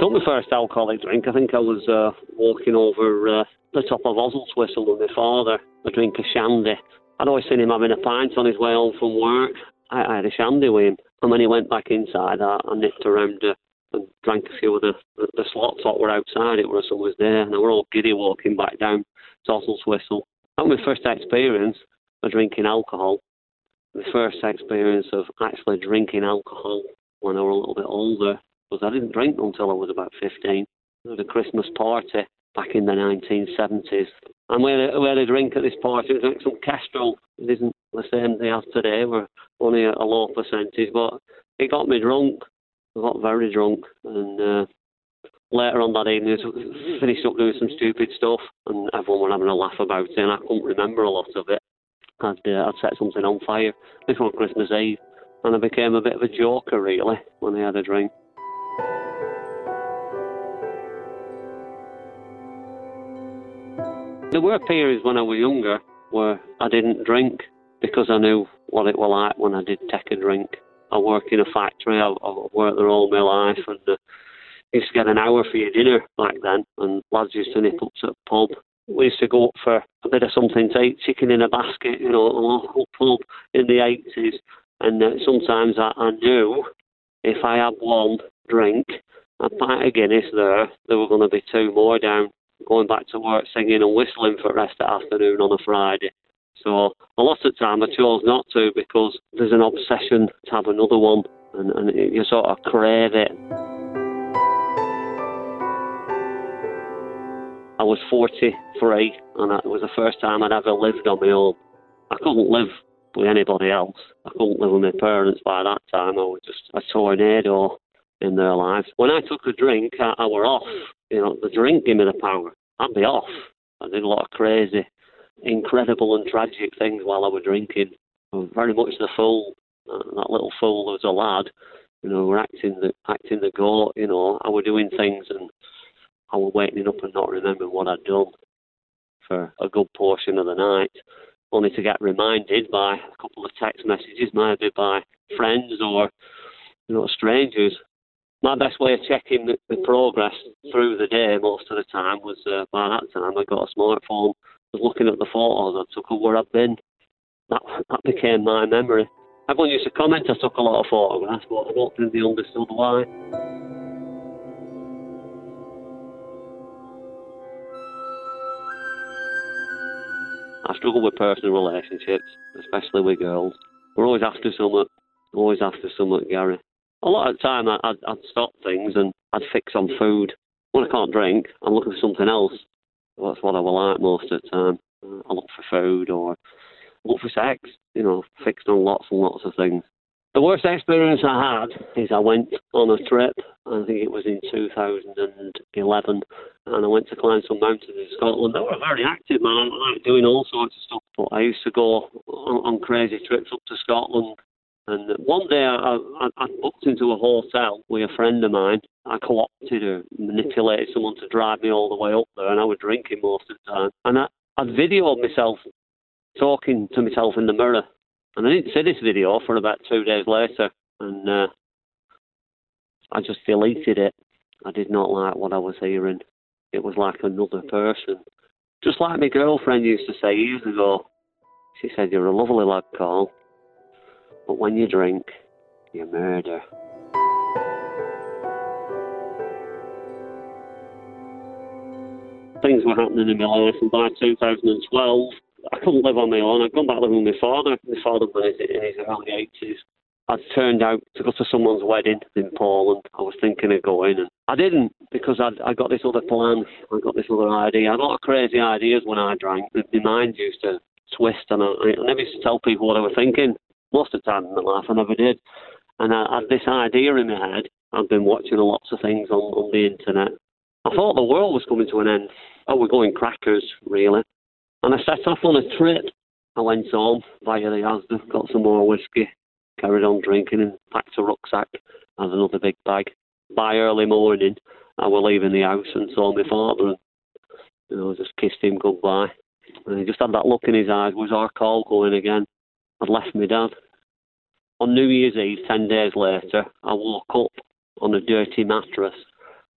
took my first alcoholic drink. I think I was uh, walking over uh, the top of Oswaldtwistle with my father, a drink of shandy. I'd always seen him having a pint on his way home from work. I, I had a shandy with him. And when he went back inside, I, I nipped around uh, and drank a few of the, the, the slots that were outside. It was a summer's day, and they were all giddy walking back down to Oswaldtwistle. That was my first experience of drinking alcohol. The first experience of actually drinking alcohol when I was a little bit older was I didn't drink until I was about 15. There was a Christmas party back in the 1970s. And we had a, we had a drink at this party. We drank some Kestrel. It isn't the same they have today. We're only a, a low percentage, but it got me drunk. I got very drunk. And uh, later on that evening, I finished up doing some stupid stuff, and everyone were having a laugh about it, and I couldn't remember a lot of it. I'd, uh, I'd set something on fire. This was Christmas Eve, and I became a bit of a joker, really, when I had a drink. There were periods when I was younger where I didn't drink because I knew what it was like when I did take a drink. I work in a factory, I, I worked there all my life, and uh, used to get an hour for your dinner back then, and lads used to nip up to the pub. We used to go up for a bit of something to eat, chicken in a basket, you know, a local pub in the 80s. And uh, sometimes I, I knew if I had one drink, a pint of Guinness there, there were going to be two more down going back to work singing and whistling for the rest of the afternoon on a Friday. So a lot of time I chose not to because there's an obsession to have another one and, and you sort of crave it. I was 43 and it was the first time I'd ever lived on my own. I couldn't live with anybody else. I couldn't live with my parents by that time. I was just a tornado in their lives. When I took a drink, I, I were off. You know, the drink gave me the power. I'd be off. I did a lot of crazy, incredible and tragic things while I was drinking. I was very much the fool, that little fool as a lad. You know, we're acting the acting the goat. You know, I was doing things and I was waking up and not remembering what I'd done for a good portion of the night, only to get reminded by a couple of text messages, maybe by friends or you know strangers my best way of checking the, the, progress through the day most of the time was uh, by that time I got a smartphone, was looking at the photos I took of where I've been. That, that became my memory. Everyone used to comment I took a lot of photographs, but I don't think they understood why. I struggle with personal relationships, especially with girls. We're always after something, always after something, Gary a lot of the time I'd, I'd stop things and I'd fix on food. When I can't drink, I'm looking for something else. That's what I will like most of the time. I look for food or look for sex, you know, fixed on lots and lots of things. The worst experience I had is I went on a trip, I think it was in 2011, and I went to climb some mountains in Scotland. I was very active, man. I like doing all sorts of stuff, but I used to go on, on crazy trips up to Scotland and one day I, I, I booked into a hotel with a friend of mine. I co-opted or manipulated someone to drive me all the way up there, and I was drinking most of the time. And I, I videoed myself talking to myself in the mirror. And I didn't see this video for about two days later, and uh, I just deleted it. I did not like what I was hearing. It was like another person. Just like my girlfriend used to say years ago. She said, You're a lovely lad, Carl. But when you drink, you murder. Things were happening in my life, and by 2012, I couldn't live on my own. I'd gone back living with my father. My father was in his early 80s. I'd turned out to go to someone's wedding in Poland. I was thinking of going, and I didn't because I'd, I got this other plan. I got this other idea. I had a lot of crazy ideas when I drank. My mind used to twist, and I, I never used to tell people what I was thinking most of the time in my life I never did. And I had this idea in my head. I've been watching lots of things on, on the internet. I thought the world was coming to an end. Oh, we're going crackers, really. And I set off on a trip. I went home via the Asda, got some more whiskey, carried on drinking, and packed a rucksack and another big bag. By early morning, I was leaving the house and saw my father, and you know, just kissed him goodbye. And he just had that look in his eyes. Was our Carl going again? I'd left my dad. On New Year's Eve, 10 days later, I woke up on a dirty mattress.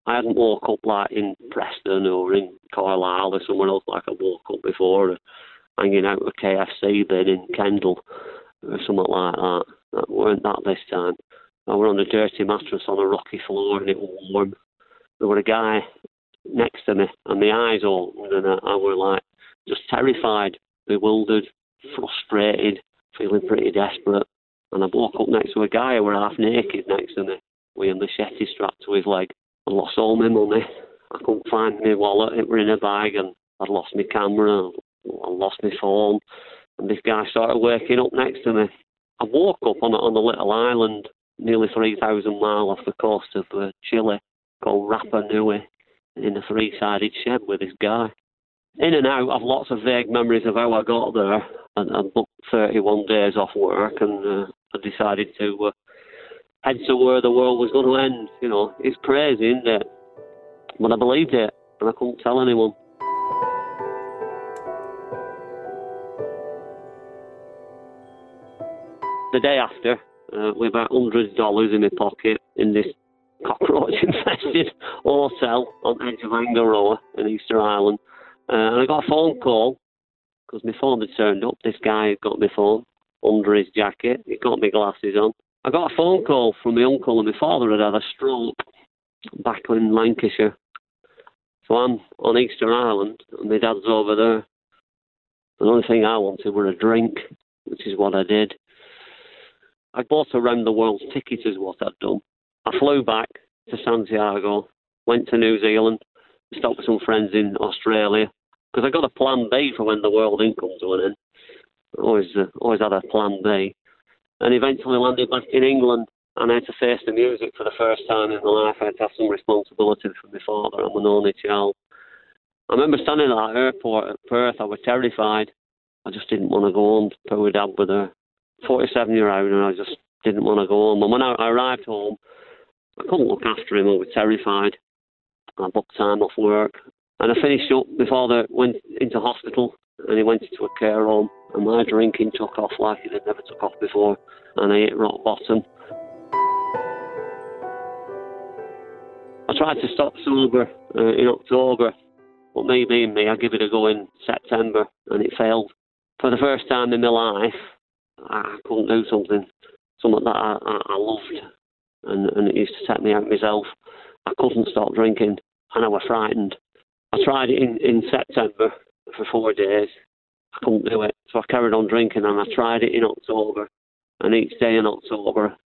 I hadn't woke up like in Preston or in Carlisle or somewhere else like I woke up before, hanging out with KFC bin in Kendal or something like that. That weren't that this time. I were on a dirty mattress on a rocky floor and it was warm. There were a guy next to me and my eyes opened and I, I were like just terrified, bewildered, frustrated, feeling pretty desperate. And I woke up next to a guy who were half naked next to me with a machete strapped to his leg. I lost all my money. I couldn't find my wallet. It were in a bag and I'd lost my camera. I lost my phone. And this guy started waking up next to me. I woke up on a, on a little island nearly 3,000 miles off the coast of uh, Chile called Rapa Nui in a three-sided shed with this guy. In and out, I've lots of vague memories of how I got there. And I booked 31 days off work and uh, decided to uh, head to where the world was going to end. You know, it's crazy, isn't it? But I believed it and I couldn't tell anyone. The day after, uh, with about hundred dollars in my pocket in this cockroach-infested hotel on the edge of Hanga Roa in Easter Island, uh, and I got a phone call because my phone had turned up. This guy had got my phone under his jacket. He got my glasses on. I got a phone call from my uncle and my father had had a stroke back in Lancashire. So I'm on Easter Island and my dad's over there. The only thing I wanted were a drink, which is what I did. I bought a round the world ticket, is what I'd done. I flew back to Santiago, went to New Zealand, stopped with some friends in Australia, because I got a plan B for when the world incomes went in. Always, uh, always had a plan B, and eventually landed back in England. And I had to face the music for the first time in my life. I had to have some responsibility for my father. I'm an only child. I remember standing at that airport at Perth. I was terrified. I just didn't want to go home my dad with a 47 year old, and I just didn't want to go home. And when I arrived home, I couldn't look after him. I was terrified. I booked time off work, and I finished up. My father went into hospital, and he went into a care home. And my drinking took off like it had never took off before, and I hit rock bottom. I tried to stop sober uh, in October, but me being me, I give it a go in September, and it failed. For the first time in my life, I couldn't do something, something that I, I, I loved, and, and it used to set me out myself. I couldn't stop drinking, and I was frightened. I tried it in, in September for four days. I couldn't do it, so I carried on drinking, and I tried it in October. And each day in October,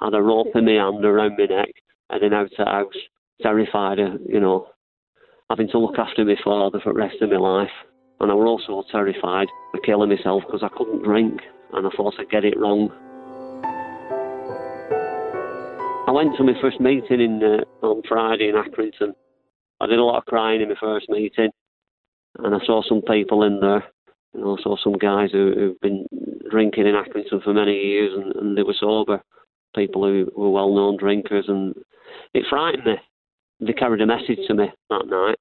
I had a rope in my hand around my neck, heading out the house, terrified of, you know, having to look after my father for the rest of my life. And I was also terrified of killing myself because I couldn't drink and I thought I'd get it wrong. I went to my first meeting in uh, on Friday in Accrington. I did a lot of crying in my first meeting, and I saw some people in there. And I saw some guys who, who've been drinking in Accrington for many years, and, and they were sober. People who were well-known drinkers, and it frightened me. They carried a message to me that night.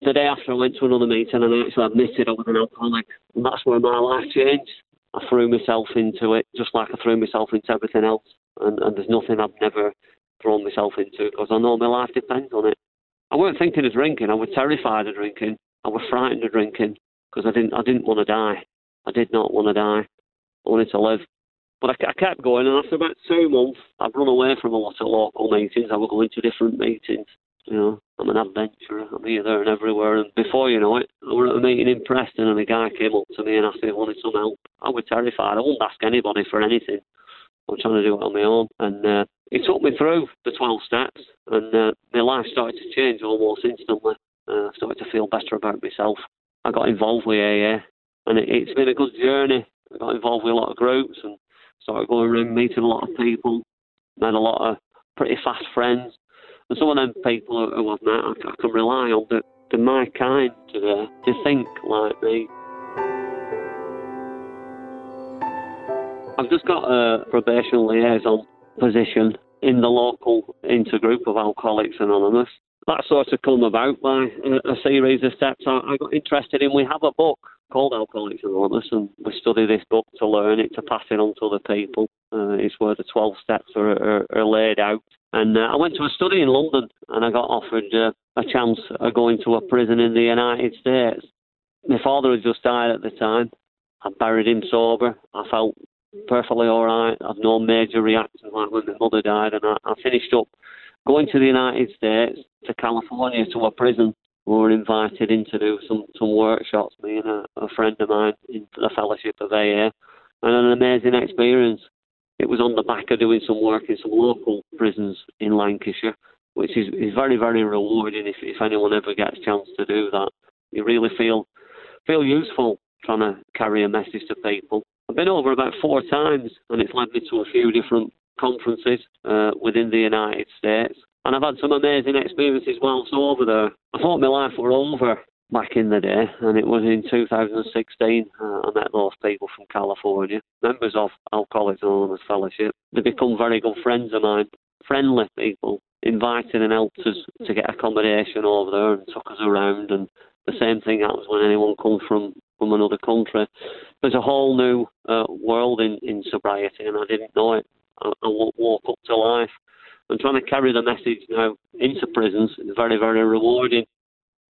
The day after, I went to another meeting, and I actually admitted I was an alcoholic, and that's where my life changed. I threw myself into it just like I threw myself into everything else. And, and there's nothing I've never thrown myself into because I know my life depends on it. I weren't thinking of drinking. I was terrified of drinking. I was frightened of drinking because I didn't. I didn't want to die. I did not want to die. I wanted to live. But I, I kept going, and after about two months, I'd run away from a lot of local meetings. I would go into different meetings. You know, I'm an adventurer. I'm here, there, and everywhere. And before you know it, I was at a meeting in Preston, and a guy came up to me and asked me if I wanted some help. I was terrified. I wouldn't ask anybody for anything. I was trying to do it on my own. And uh, he took me through the 12 steps, and uh, my life started to change almost instantly. Uh, I started to feel better about myself. I got involved with AA, and it, it's been a good journey. I got involved with a lot of groups and started going around meeting a lot of people. Met a lot of pretty fast friends and some of them people who I've met, I, I can rely on. They're, they're my kind to, uh, to think like me. I've just got a probation liaison position in the local intergroup of Alcoholics Anonymous. That sort of come about by a, series of steps I, I, got interested in. We have a book called Alcoholics Anonymous, and we study this book to learn it, to pass it on to other people. Uh, it's where the 12 steps are, are, are laid out And uh, I went to a study in London, and I got offered uh, a chance of going to a prison in the United States. My father had just died at the time. I buried him sober. I felt perfectly all right. I've no major reactions like when my mother died, and I, I finished up going to the United States, to California, to a prison. We were invited in to do some, some workshops, me and a, a friend of mine in the Fellowship of AA, and an amazing experience. It was on the back of doing some work in some local prisons in Lancashire, which is, is very, very rewarding if, if anyone ever gets a chance to do that. You really feel feel useful trying to carry a message to people. I've been over about four times, and it's led me to a few different conferences uh, within the United States. And I've had some amazing experiences whilst over there. I thought my life were over back in the day, and it was in 2016 uh, I met those people from California, members of Alcoholics Anonymous Fellowship. They become very good friends of mine, friendly people, invited and helped us to get accommodation over there and took us around. And the same thing happens when anyone comes from from another country. There's a whole new uh, world in, in sobriety, and I didn't know it. I, I woke up to life. And trying to carry the message now into prisons is very, very rewarding.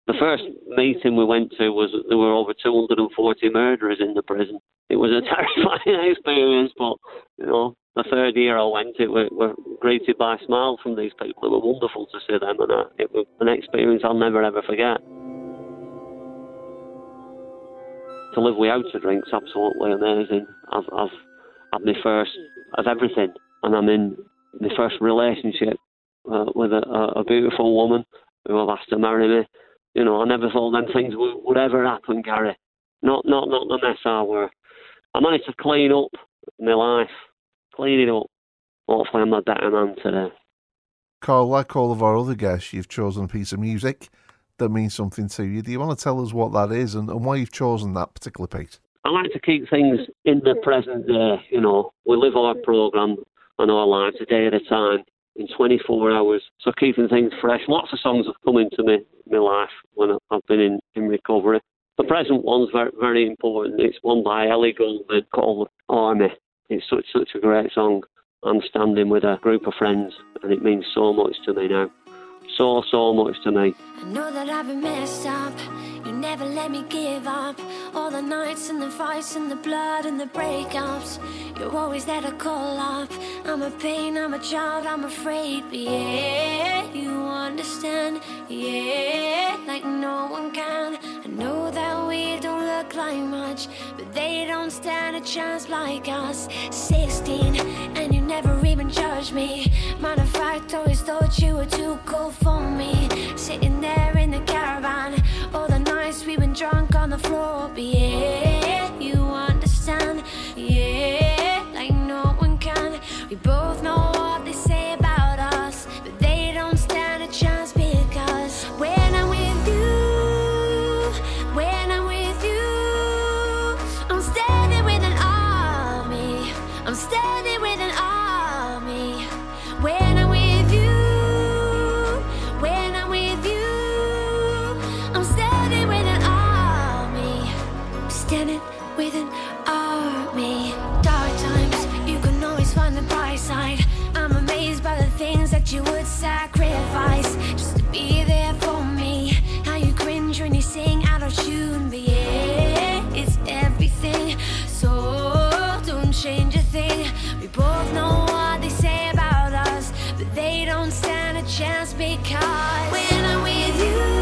The first meeting we went to was there were over 240 murderers in the prison. It was a terrifying experience, but you know, the third year I went, it we were greeted by smiles from these people. It was wonderful to see them, and it was an experience I'll never ever forget. To live without a drink's absolutely amazing. I've, I've had my first of everything, and I'm in my first relationship uh, with a, a beautiful woman who I've asked to marry me. You know, I never thought them things would, would ever happen, Gary. Not, not, not the mess I were. I managed to clean up my life, clean it up. Hopefully, I'm a better man today. Carl, like all of our other guests, you've chosen a piece of music that means something to you. Do you want to tell us what that is and, and why you've chosen that particular piece? I like to keep things in the present day. You know, we live our program and our lives a day at a time in 24 hours. So keeping things fresh. Lots of songs have come into me, my life when I've been in, in recovery. The present one's very, very important. It's one by Ellie Goulding called Army. It's such such a great song. I'm standing with a group of friends, and it means so much to me now. So so much tonight. I know that I've been messed up. You never let me give up. All the nights and the fights and the blood and the breakups. You're always there to call up. I'm a pain, I'm a child, I'm afraid. But yeah, you understand. Yeah, like no one can. I know that we don't look like much, but they don't stand a chance like us. 16, and you never even judged me. Matter of fact, always thought you were too cool for me. Sitting there in the caravan, all the nights we've been drunk on the floor. Yeah, don't stand a chance because when I'm with you,